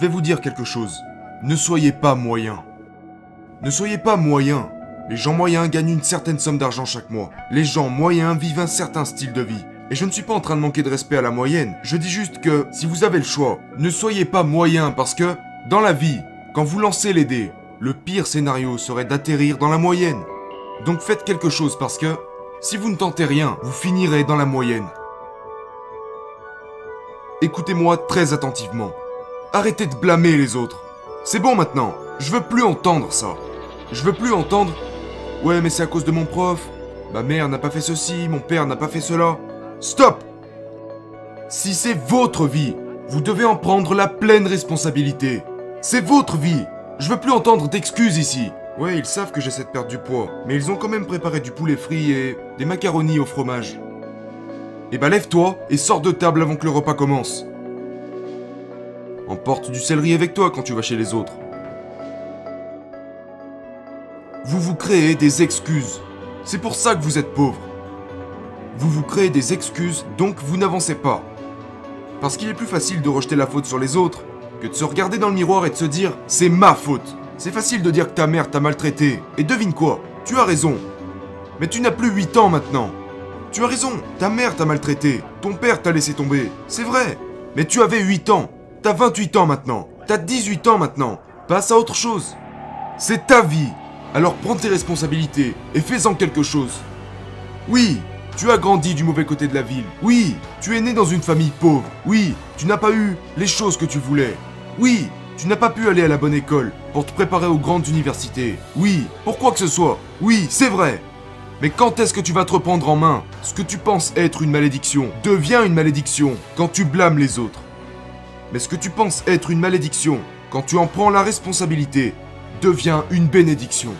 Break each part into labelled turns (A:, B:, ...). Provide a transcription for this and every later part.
A: je vais vous dire quelque chose. Ne soyez pas moyen. Ne soyez pas moyen. Les gens moyens gagnent une certaine somme d'argent chaque mois. Les gens moyens vivent un certain style de vie. Et je ne suis pas en train de manquer de respect à la moyenne. Je dis juste que si vous avez le choix, ne soyez pas moyen parce que dans la vie, quand vous lancez les dés, le pire scénario serait d'atterrir dans la moyenne. Donc faites quelque chose parce que si vous ne tentez rien, vous finirez dans la moyenne. Écoutez-moi très attentivement. Arrêtez de blâmer les autres. C'est bon maintenant. Je veux plus entendre ça. Je veux plus entendre. Ouais, mais c'est à cause de mon prof. Ma mère n'a pas fait ceci, mon père n'a pas fait cela. Stop Si c'est votre vie, vous devez en prendre la pleine responsabilité. C'est votre vie. Je veux plus entendre d'excuses ici. Ouais, ils savent que j'essaie de perdre du poids, mais ils ont quand même préparé du poulet frit et des macaronis au fromage. Eh bah lève-toi et sors de table avant que le repas commence. Emporte du céleri avec toi quand tu vas chez les autres. Vous vous créez des excuses. C'est pour ça que vous êtes pauvre. Vous vous créez des excuses, donc vous n'avancez pas. Parce qu'il est plus facile de rejeter la faute sur les autres que de se regarder dans le miroir et de se dire c'est ma faute. C'est facile de dire que ta mère t'a maltraité. Et devine quoi Tu as raison. Mais tu n'as plus 8 ans maintenant. Tu as raison, ta mère t'a maltraité. Ton père t'a laissé tomber. C'est vrai. Mais tu avais 8 ans. T'as 28 ans maintenant. T'as 18 ans maintenant. Passe à autre chose. C'est ta vie. Alors prends tes responsabilités et fais-en quelque chose. Oui, tu as grandi du mauvais côté de la ville. Oui, tu es né dans une famille pauvre. Oui, tu n'as pas eu les choses que tu voulais. Oui, tu n'as pas pu aller à la bonne école pour te préparer aux grandes universités. Oui, pour quoi que ce soit. Oui, c'est vrai. Mais quand est-ce que tu vas te reprendre en main? Ce que tu penses être une malédiction devient une malédiction quand tu blâmes les autres. Mais ce que tu penses être une malédiction quand tu en prends la responsabilité devient une bénédiction.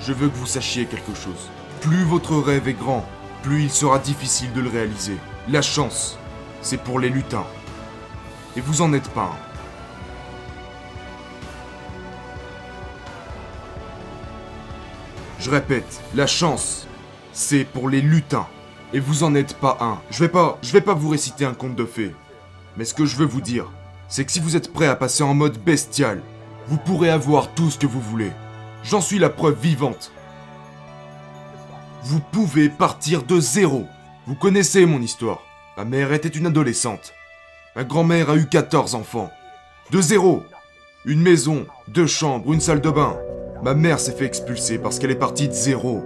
A: Je veux que vous sachiez quelque chose. Plus votre rêve est grand, plus il sera difficile de le réaliser. La chance, c'est pour les lutins. Et vous en êtes pas un. Je répète, la chance, c'est pour les lutins. Et vous en êtes pas un. Je vais pas, je vais pas vous réciter un conte de fées. Mais ce que je veux vous dire, c'est que si vous êtes prêt à passer en mode bestial, vous pourrez avoir tout ce que vous voulez. J'en suis la preuve vivante. Vous pouvez partir de zéro. Vous connaissez mon histoire. Ma mère était une adolescente. Ma grand-mère a eu 14 enfants. De zéro. Une maison, deux chambres, une salle de bain. Ma mère s'est fait expulser parce qu'elle est partie de zéro.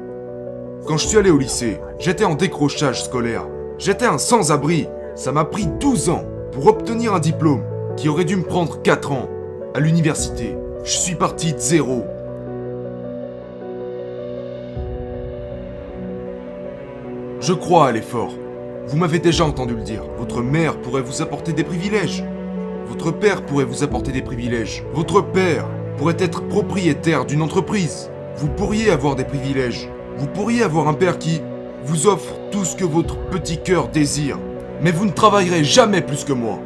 A: Quand je suis allé au lycée, j'étais en décrochage scolaire. J'étais un sans-abri. Ça m'a pris 12 ans pour obtenir un diplôme qui aurait dû me prendre 4 ans. À l'université, je suis parti de zéro. Je crois à l'effort. Vous m'avez déjà entendu le dire. Votre mère pourrait vous apporter des privilèges. Votre père pourrait vous apporter des privilèges. Votre père pourrait être propriétaire d'une entreprise. Vous pourriez avoir des privilèges. Vous pourriez avoir un père qui vous offre tout ce que votre petit cœur désire. Mais vous ne travaillerez jamais plus que moi.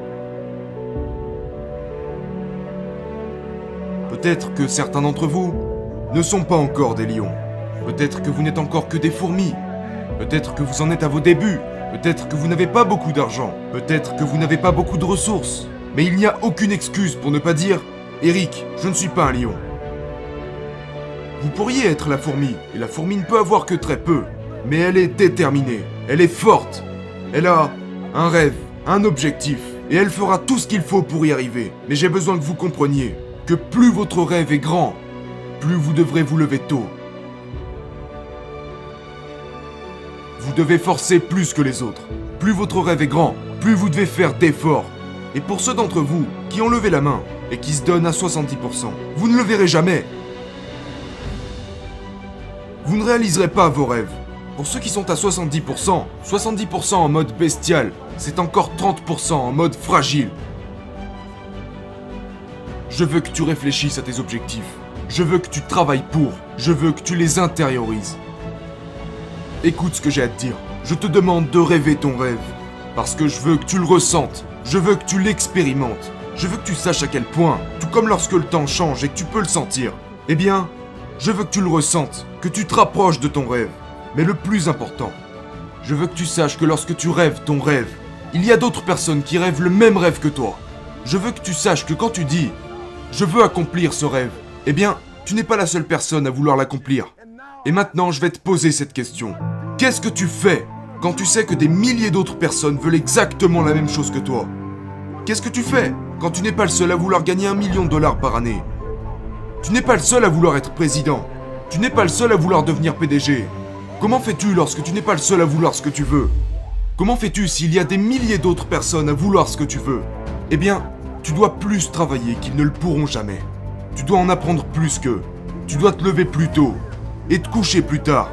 A: Peut-être que certains d'entre vous ne sont pas encore des lions. Peut-être que vous n'êtes encore que des fourmis. Peut-être que vous en êtes à vos débuts. Peut-être que vous n'avez pas beaucoup d'argent. Peut-être que vous n'avez pas beaucoup de ressources. Mais il n'y a aucune excuse pour ne pas dire Eric, je ne suis pas un lion. Vous pourriez être la fourmi, et la fourmi ne peut avoir que très peu. Mais elle est déterminée, elle est forte. Elle a un rêve, un objectif, et elle fera tout ce qu'il faut pour y arriver. Mais j'ai besoin que vous compreniez que plus votre rêve est grand, plus vous devrez vous lever tôt. Vous devez forcer plus que les autres. Plus votre rêve est grand, plus vous devez faire d'efforts. Et pour ceux d'entre vous qui ont levé la main et qui se donnent à 70%, vous ne le verrez jamais. Vous ne réaliserez pas vos rêves. Pour ceux qui sont à 70%, 70% en mode bestial, c'est encore 30% en mode fragile. Je veux que tu réfléchisses à tes objectifs. Je veux que tu travailles pour. Je veux que tu les intériorises. Écoute ce que j'ai à te dire. Je te demande de rêver ton rêve. Parce que je veux que tu le ressentes. Je veux que tu l'expérimentes. Je veux que tu saches à quel point, tout comme lorsque le temps change et que tu peux le sentir, eh bien, je veux que tu le ressentes, que tu te rapproches de ton rêve. Mais le plus important, je veux que tu saches que lorsque tu rêves ton rêve, il y a d'autres personnes qui rêvent le même rêve que toi. Je veux que tu saches que quand tu dis ⁇ Je veux accomplir ce rêve ⁇ eh bien, tu n'es pas la seule personne à vouloir l'accomplir. Et maintenant, je vais te poser cette question. Qu'est-ce que tu fais quand tu sais que des milliers d'autres personnes veulent exactement la même chose que toi? Qu'est-ce que tu fais quand tu n'es pas le seul à vouloir gagner un million de dollars par année Tu n'es pas le seul à vouloir être président. Tu n'es pas le seul à vouloir devenir PDG. Comment fais-tu lorsque tu n'es pas le seul à vouloir ce que tu veux Comment fais-tu s'il y a des milliers d'autres personnes à vouloir ce que tu veux Eh bien, tu dois plus travailler qu'ils ne le pourront jamais. Tu dois en apprendre plus qu'eux. Tu dois te lever plus tôt et te coucher plus tard.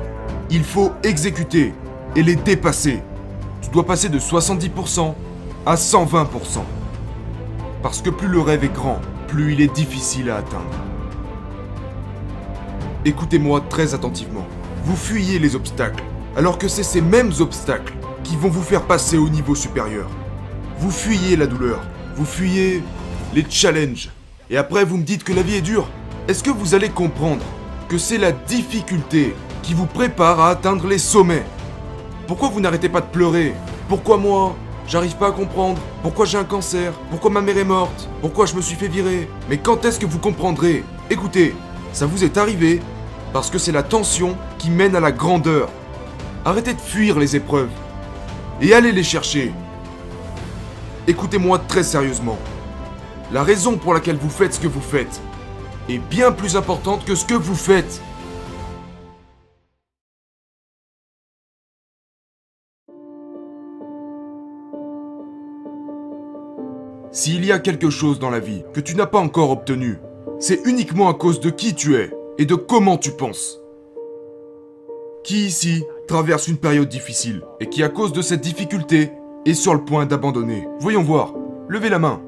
A: Il faut exécuter et les dépasser. Tu dois passer de 70% à 120%. Parce que plus le rêve est grand, plus il est difficile à atteindre. Écoutez-moi très attentivement. Vous fuyez les obstacles, alors que c'est ces mêmes obstacles qui vont vous faire passer au niveau supérieur. Vous fuyez la douleur, vous fuyez les challenges, et après vous me dites que la vie est dure. Est-ce que vous allez comprendre que c'est la difficulté qui vous prépare à atteindre les sommets? Pourquoi vous n'arrêtez pas de pleurer? Pourquoi moi J'arrive pas à comprendre. Pourquoi j'ai un cancer Pourquoi ma mère est morte Pourquoi je me suis fait virer Mais quand est-ce que vous comprendrez? Écoutez, ça vous est arrivé parce que c'est la tension qui mène à la grandeur. Arrêtez de fuir les épreuves et allez les chercher. Écoutez-moi très sérieusement. La raison pour laquelle vous faites ce que vous faites est bien plus importante que ce que vous faites. S'il y a quelque chose dans la vie que tu n'as pas encore obtenu, c'est uniquement à cause de qui tu es et de comment tu penses. Qui ici traverse une période difficile et qui à cause de cette difficulté est sur le point d'abandonner? Voyons voir, levez la main.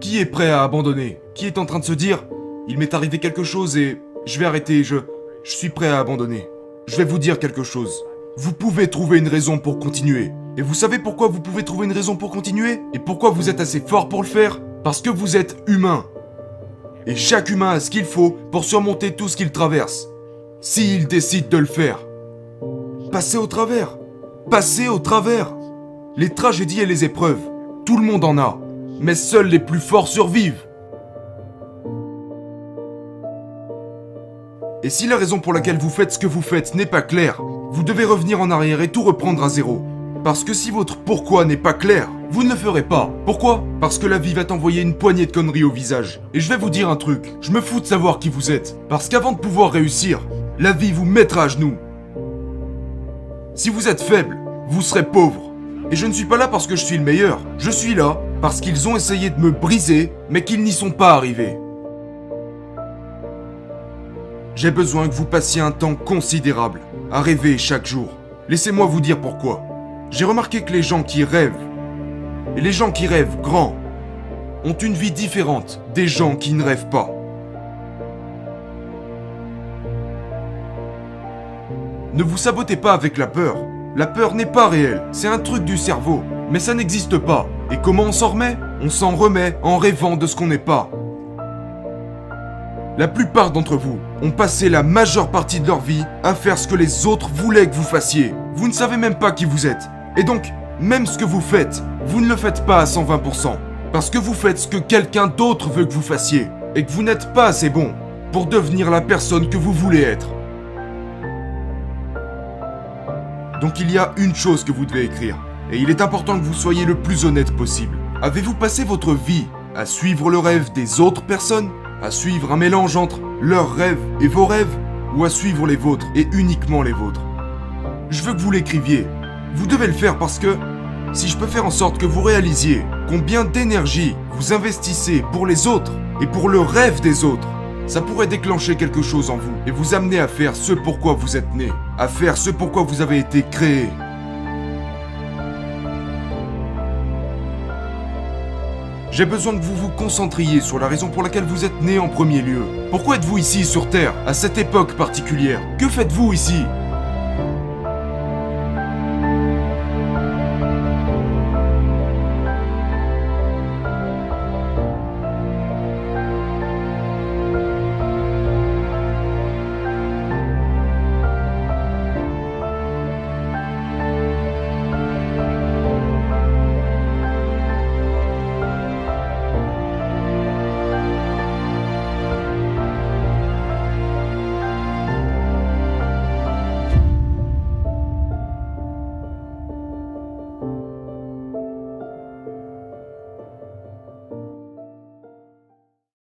A: Qui est prêt à abandonner? Qui est en train de se dire Il m'est arrivé quelque chose et je vais arrêter, je, je suis prêt à abandonner. Je vais vous dire quelque chose. Vous pouvez trouver une raison pour continuer. Et vous savez pourquoi vous pouvez trouver une raison pour continuer? Et pourquoi vous êtes assez fort pour le faire? Parce que vous êtes humain. Et chaque humain a ce qu'il faut pour surmonter tout ce qu'il traverse. S'il décide de le faire. Passez au travers. Passez au travers. Les tragédies et les épreuves, tout le monde en a. Mais seuls les plus forts survivent. Et si la raison pour laquelle vous faites ce que vous faites n'est pas claire, vous devez revenir en arrière et tout reprendre à zéro. Parce que si votre pourquoi n'est pas clair, vous ne le ferez pas. Pourquoi? Parce que la vie va t'envoyer une poignée de conneries au visage. Et je vais vous dire un truc, je me fous de savoir qui vous êtes. Parce qu'avant de pouvoir réussir, la vie vous mettra à genoux. Si vous êtes faible, vous serez pauvre. Et je ne suis pas là parce que je suis le meilleur. Je suis là parce qu'ils ont essayé de me briser, mais qu'ils n'y sont pas arrivés. J'ai besoin que vous passiez un temps considérable à rêver chaque jour. Laissez-moi vous dire pourquoi. J'ai remarqué que les gens qui rêvent, et les gens qui rêvent grand, ont une vie différente des gens qui ne rêvent pas. Ne vous sabotez pas avec la peur. La peur n'est pas réelle, c'est un truc du cerveau, mais ça n'existe pas. Et comment on s'en remet? On s'en remet en rêvant de ce qu'on n'est pas. La plupart d'entre vous ont passé la majeure partie de leur vie à faire ce que les autres voulaient que vous fassiez. Vous ne savez même pas qui vous êtes. Et donc, même ce que vous faites, vous ne le faites pas à 120%. Parce que vous faites ce que quelqu'un d'autre veut que vous fassiez. Et que vous n'êtes pas assez bon pour devenir la personne que vous voulez être. Donc il y a une chose que vous devez écrire. Et il est important que vous soyez le plus honnête possible. Avez-vous passé votre vie à suivre le rêve des autres personnes? À suivre un mélange entre leurs rêves et vos rêves Ou à suivre les vôtres et uniquement les vôtres Je veux que vous l'écriviez vous devez le faire parce que si je peux faire en sorte que vous réalisiez combien d'énergie vous investissez pour les autres et pour le rêve des autres, ça pourrait déclencher quelque chose en vous et vous amener à faire ce pourquoi vous êtes né, à faire ce pourquoi vous avez été créé. J'ai besoin que vous vous concentriez sur la raison pour laquelle vous êtes né en premier lieu. Pourquoi êtes-vous ici sur Terre, à cette époque particulière? Que faites-vous ici?